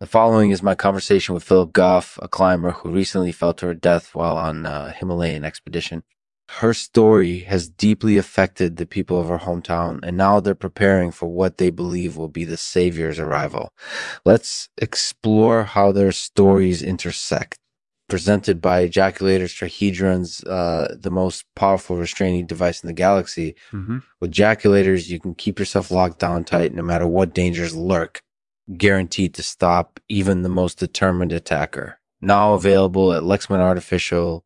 The following is my conversation with Philip Goff, a climber who recently fell to her death while on a Himalayan expedition. Her story has deeply affected the people of her hometown, and now they're preparing for what they believe will be the Savior's arrival. Let's explore how their stories intersect. Presented by ejaculators, trahedrons, uh, the most powerful restraining device in the galaxy. Mm-hmm. With ejaculators, you can keep yourself locked down tight no matter what dangers lurk guaranteed to stop even the most determined attacker. Now available at Lexman Artificial.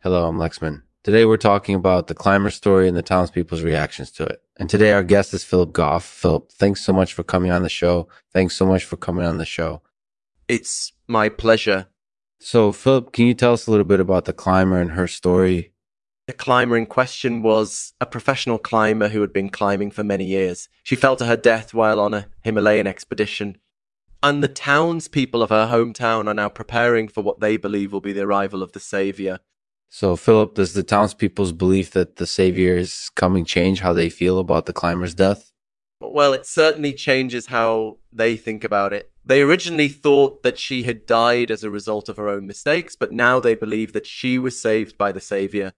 Hello, I'm Lexman. Today we're talking about the climber story and the townspeople's reactions to it. And today our guest is Philip Goff. Philip, thanks so much for coming on the show. Thanks so much for coming on the show. It's my pleasure. So, Philip, can you tell us a little bit about the climber and her story? The climber in question was a professional climber who had been climbing for many years. She fell to her death while on a Himalayan expedition. And the townspeople of her hometown are now preparing for what they believe will be the arrival of the Savior. So, Philip, does the townspeople's belief that the Savior is coming change how they feel about the climber's death? Well, it certainly changes how they think about it. They originally thought that she had died as a result of her own mistakes, but now they believe that she was saved by the Savior.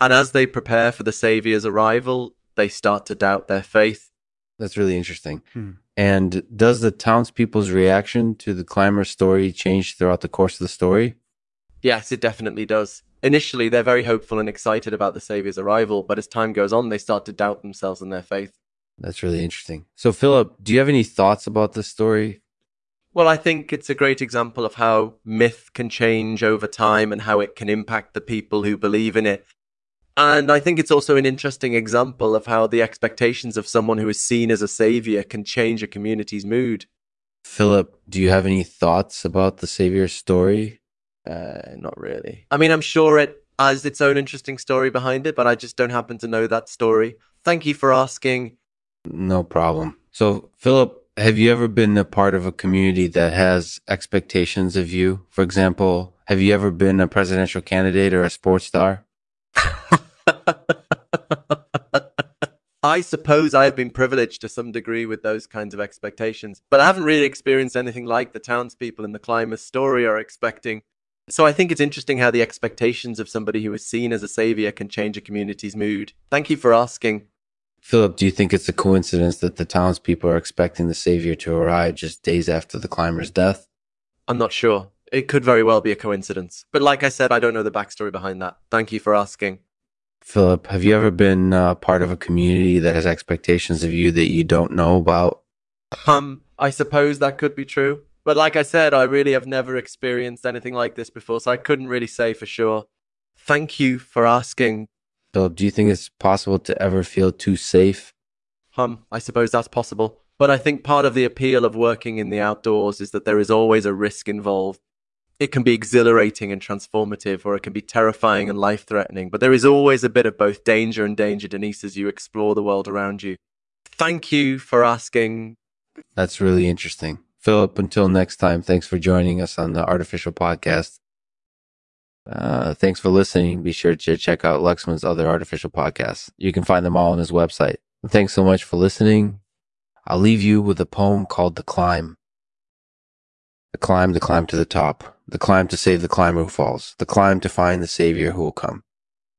And as they prepare for the Savior's arrival, they start to doubt their faith. That's really interesting. Hmm. And does the townspeople's reaction to the climber's story change throughout the course of the story? Yes, it definitely does. Initially, they're very hopeful and excited about the Savior's arrival, but as time goes on, they start to doubt themselves and their faith. That's really interesting. So, Philip, do you have any thoughts about this story? Well, I think it's a great example of how myth can change over time and how it can impact the people who believe in it. And I think it's also an interesting example of how the expectations of someone who is seen as a savior can change a community's mood. Philip, do you have any thoughts about the savior story? Uh, not really. I mean, I'm sure it has its own interesting story behind it, but I just don't happen to know that story. Thank you for asking. No problem. So, Philip, have you ever been a part of a community that has expectations of you? For example, have you ever been a presidential candidate or a sports star? I suppose I have been privileged to some degree with those kinds of expectations, but I haven't really experienced anything like the townspeople in the climber's story are expecting. So I think it's interesting how the expectations of somebody who is seen as a savior can change a community's mood. Thank you for asking. Philip, do you think it's a coincidence that the townspeople are expecting the Savior to arrive just days after the climber's death? I'm not sure. It could very well be a coincidence. But like I said, I don't know the backstory behind that. Thank you for asking. Philip, have you ever been uh, part of a community that has expectations of you that you don't know about? Um, I suppose that could be true. But like I said, I really have never experienced anything like this before, so I couldn't really say for sure. Thank you for asking. Philip, do you think it's possible to ever feel too safe? Um, I suppose that's possible. But I think part of the appeal of working in the outdoors is that there is always a risk involved. It can be exhilarating and transformative, or it can be terrifying and life threatening, but there is always a bit of both danger and danger, Denise, as you explore the world around you. Thank you for asking. That's really interesting. Philip, until next time, thanks for joining us on the Artificial Podcast. Uh, thanks for listening. Be sure to check out Lexman's other artificial podcasts. You can find them all on his website. Thanks so much for listening. I'll leave you with a poem called The Climb. The climb, the climb to the top. The climb to save the climber who falls. The climb to find the savior who will come.